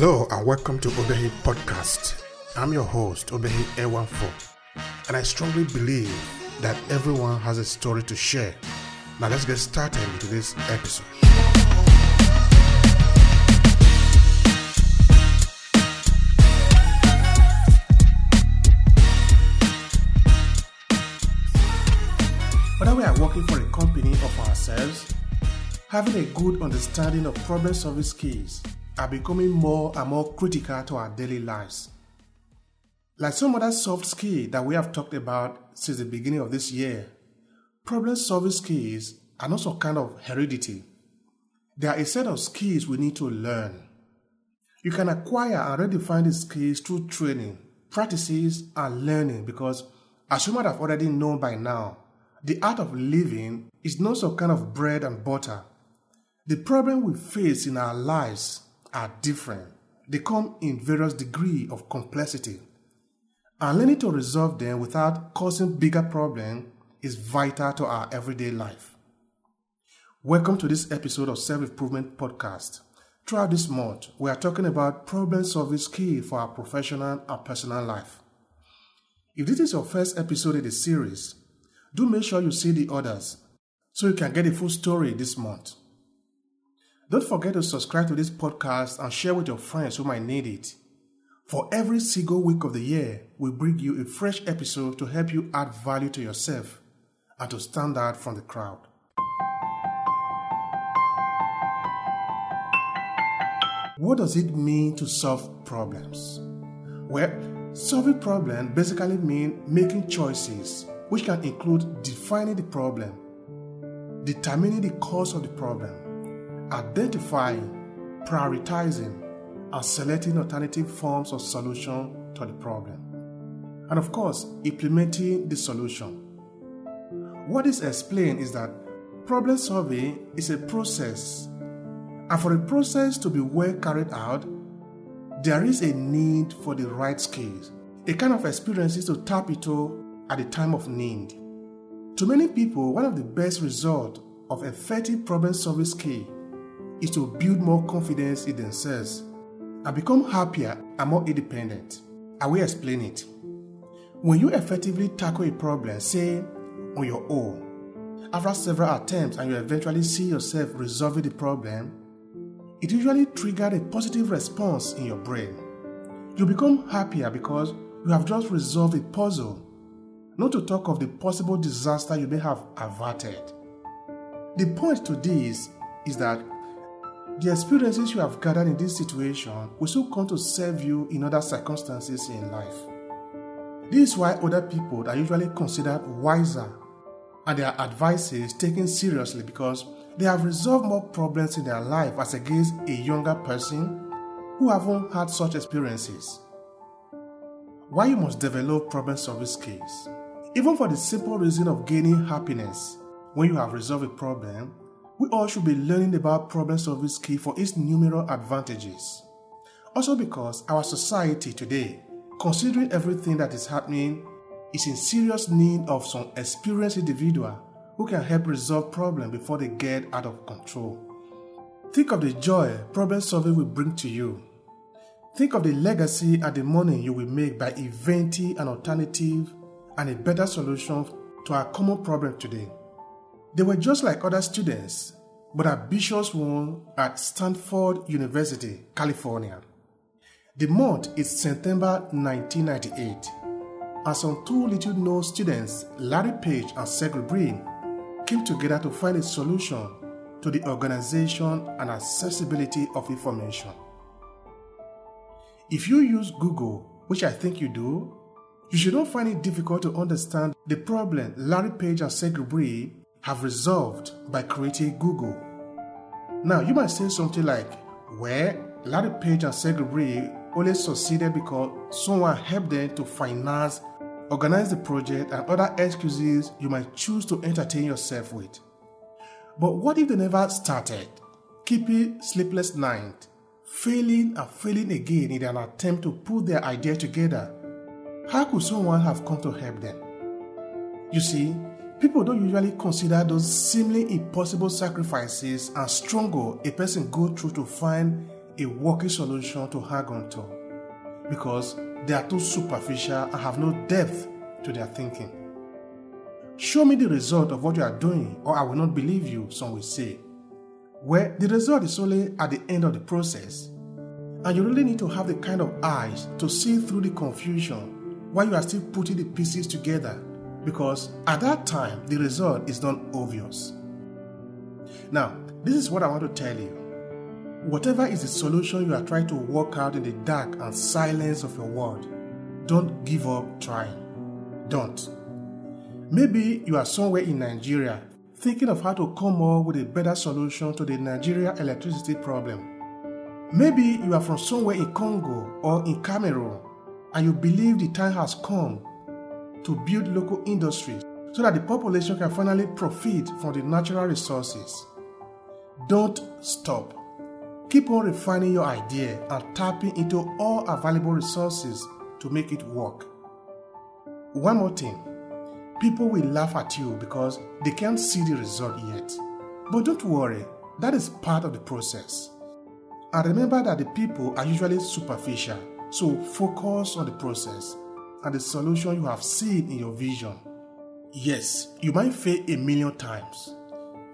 Hello and welcome to Obehi Podcast. I'm your host, Obehi Ewanfoh, and I strongly believe that everyone has a story to share. Now let's get started with this episode. Whether we are working for a company or for ourselves, having a good understanding of problem solving skills are becoming more and more critical to our daily lives. Like some other soft skills that we have talked about since the beginning of this year, problem solving skills are not some kind of heredity. They are a set of skills we need to learn. You can acquire and redefine these skills through training, practices, and learning because, as you might have already known by now, the art of living is not some kind of bread and butter. The problem we face in our lives are different. They come in various degree of complexity. And learning to resolve them without causing bigger problems is vital to our everyday life. Welcome to this episode of Self Improvement Podcast. Throughout this month, we are talking about problem solving skill for our professional and personal life. If this is your first episode in the series, do make sure you see the others so you can get a full story this month. Don't forget to subscribe to this podcast and share with your friends who might need it. For every single week of the year, we bring you a fresh episode to help you add value to yourself and to stand out from the crowd. What does it mean to solve problems? Well, solving problems basically means making choices, which can include defining the problem, determining the cause of the problem, identifying, prioritizing, and selecting alternative forms of solution to the problem. And of course, implementing the solution. What is explained is that problem solving is a process and for a process to be well carried out, there is a need for the right skills, a kind of experiences to tap into at the time of need. To many people, one of the best results of effective problem solving skill is to build more confidence in themselves and become happier and more independent. I will explain it. When you effectively tackle a problem, say on your own, after several attempts and you eventually see yourself resolving the problem, it usually triggers a positive response in your brain. You become happier because you have just resolved a puzzle, not to talk of the possible disaster you may have averted. The point to this is that the experiences you have gathered in this situation will soon come to serve you in other circumstances in life. This is why other people are usually considered wiser and their advice is taken seriously because they have resolved more problems in their life as against a younger person who haven't had such experiences. Why you must develop problem solving skills? Even for the simple reason of gaining happiness when you have resolved a problem, we all should be learning about problem solving skill for its numerous advantages. Also, because our society today, considering everything that is happening, is in serious need of some experienced individual who can help resolve problems before they get out of control. Think of the joy problem solving will bring to you. Think of the legacy and the money you will make by inventing an alternative and a better solution to our common problem today. They were just like other students, but ambitious ones at Stanford University, California. The month is September 1998, and some two little known students, Larry Page and Sergey Brin, came together to find a solution to the organization and accessibility of information. If you use Google, which I think you do, you should not find it difficult to understand the problem Larry Page and Sergey Brin have resolved by creating Google. Now, you might say something like, well, Larry Page and Sergey Brin only succeeded because someone helped them to finance, organize the project, and other excuses you might choose to entertain yourself with. But what if they never started, keeping sleepless nights, failing and failing again in an attempt to put their idea together? How could someone have come to help them? You see, People don't usually consider those seemingly impossible sacrifices and struggle a person go through to find a working solution to hang on to because they are too superficial and have no depth to their thinking. Show me the result of what you are doing, or I will not believe you, some will say. Well, the result is only at the end of the process. And you really need to have the kind of eyes to see through the confusion while you are still putting the pieces together, because at that time, the result is not obvious. Now, this is what I want to tell you. Whatever is the solution you are trying to work out in the dark and silence of your world, don't give up trying. Don't. Maybe you are somewhere in Nigeria thinking of how to come up with a better solution to the Nigeria electricity problem. Maybe you are from somewhere in Congo or in Cameroon and you believe the time has come to build local industries so that the population can finally profit from the natural resources. Don't stop. Keep on refining your idea and tapping into all available resources to make it work. One more thing people will laugh at you because they can't see the result yet. But don't worry, that is part of the process. And remember that the people are usually superficial, so focus on the process and the solution you have seen in your vision. Yes, you might fail a million times.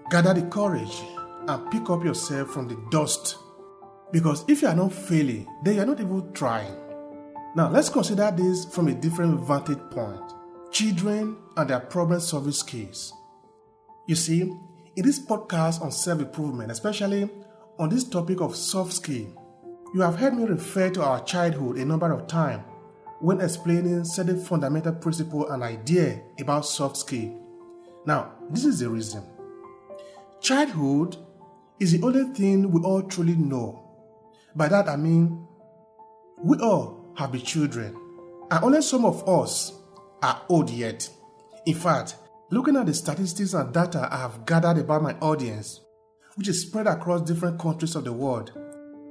Gather the courage and pick up yourself from the dust because if you are not failing, then you are not even trying. Now, let's consider this from a different vantage point children and their problem solving skills. You see, in this podcast on self improvement, especially on this topic of soft skill, you have heard me refer to our childhood a number of times when explaining certain fundamental principle and idea about soft skill. Now, this is the reason. Childhood is the only thing we all truly know by that I mean, we all have been children, and only some of us are old yet. In fact, looking at the statistics and data I have gathered about my audience, which is spread across different countries of the world,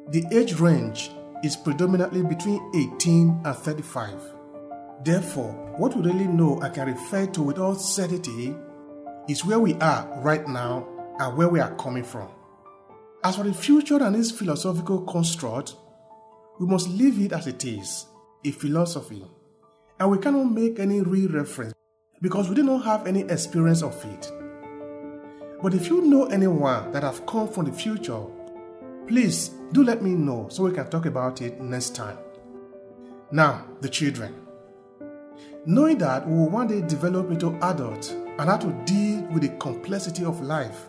the age range is predominantly between 18 and 35. Therefore, what we really know I can refer to with all certainty is where we are right now and where we are coming from. As for the future and its philosophical construct, we must leave it as it is a philosophy, and we cannot make any real reference because we do not have any experience of it. But if you know anyone that have come from the future, please do let me know so we can talk about it next time. Now, the children. Knowing that we will one day develop into adults and how to deal with the complexity of life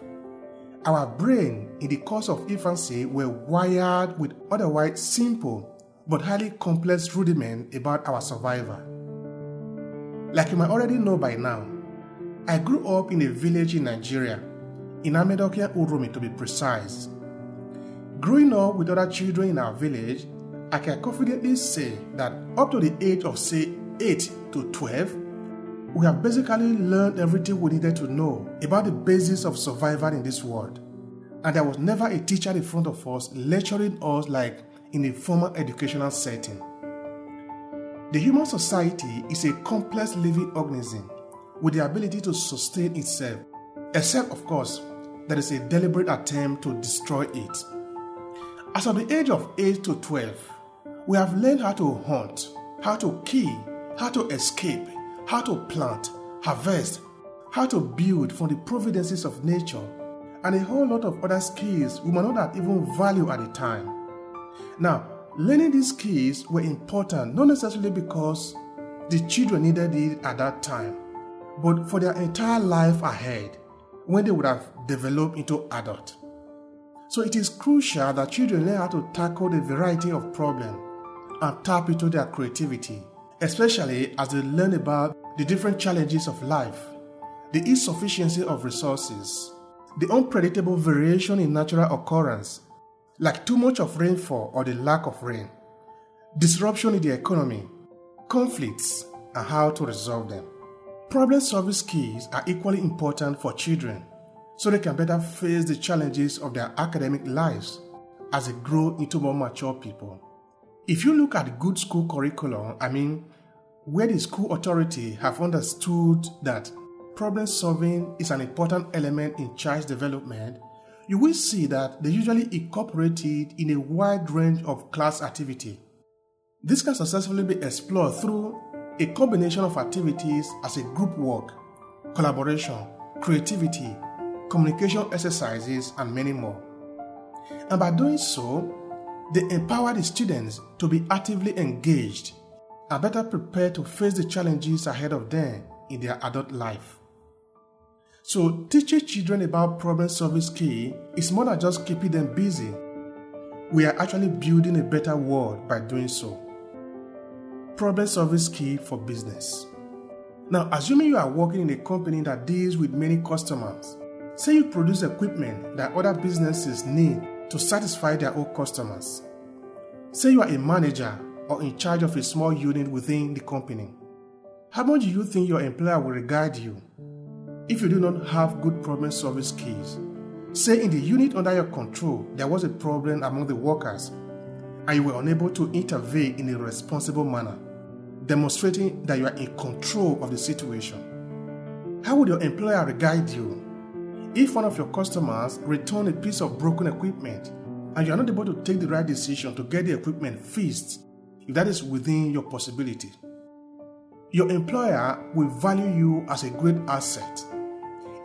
our brain in the course of infancy were wired with otherwise simple but highly complex rudiments about our survival. Like you might already know by now, I grew up in a village in Nigeria, in Amedokhian Uromi to be precise. Growing up with other children in our village, I can confidently say that up to the age of say 8 to 12, we have basically learned everything we needed to know about the basis of survival in this world. And there was never a teacher in front of us lecturing us like in a formal educational setting. The human society is a complex living organism with the ability to sustain itself, except, of course, there is a deliberate attempt to destroy it. As of the age of 8 to 12, we have learned how to hunt, how to kill, how to escape, how to plant, harvest, how to build from the providences of nature, and a whole lot of other skills we might not have even value at the time. Now, learning these skills were important not necessarily because the children needed it at that time, but for their entire life ahead when they would have developed into adult. So it is crucial that children learn how to tackle the variety of problems and tap into their creativity especially as they learn about the different challenges of life, the insufficiency of resources, the unpredictable variation in natural occurrence, like too much of rainfall or the lack of rain, disruption in the economy, conflicts, and how to resolve them. Problem solving skills are equally important for children so they can better face the challenges of their academic lives as they grow into more mature people. If you look at good school curriculum, I mean, where the school authority have understood that problem solving is an important element in child development, you will see that they usually incorporate it in a wide range of class activity. This can successfully be explored through a combination of activities as a group work, collaboration, creativity, communication exercises, and many more. And by doing so, they empower the students to be actively engaged and better prepared to face the challenges ahead of them in their adult life. So, teaching children about problem solving skill is more than just keeping them busy. We are actually building a better world by doing so. Problem solving skill for business. Now, assuming you are working in a company that deals with many customers, say you produce equipment that other businesses need to satisfy their own customers. Say you are a manager or in charge of a small unit within the company. How much do you think your employer will regard you if you do not have good problem solving skills? Say in the unit under your control there was a problem among the workers and you were unable to intervene in a responsible manner, demonstrating that you are in control of the situation. How would your employer regard you if one of your customers return a piece of broken equipment and you are not able to take the right decision to get the equipment fixed if that is within your possibility. Your employer will value you as a great asset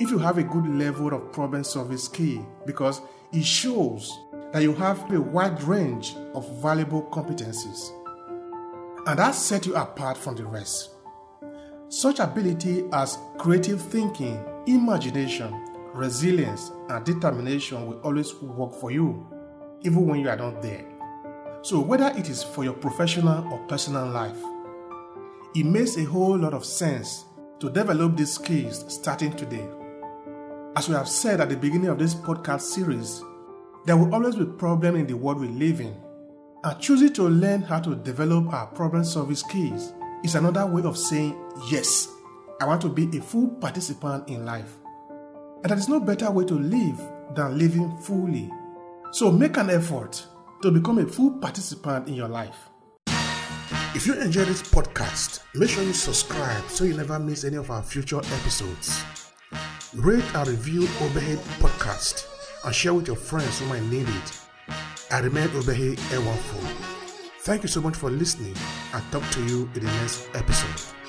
if you have a good level of problem solving skill because it shows that you have a wide range of valuable competencies. And that sets you apart from the rest. Such ability as creative thinking, imagination, resilience, and determination will always work for you, even when you are not there. So, whether it is for your professional or personal life, it makes a whole lot of sense to develop these skills starting today. As we have said at the beginning of this podcast series, there will always be problems in the world we live in. And choosing to learn how to develop our problem solving skills is another way of saying, Yes, I want to be a full participant in life. And there is no better way to live than living fully. So make an effort to become a full participant in your life. If you enjoy this podcast, make sure you subscribe so you never miss any of our future episodes. Rate and review Obehi Podcast and share with your friends who might need it. I remain Obehi Ewanfoh. Thank you so much for listening and talk to you in the next episode.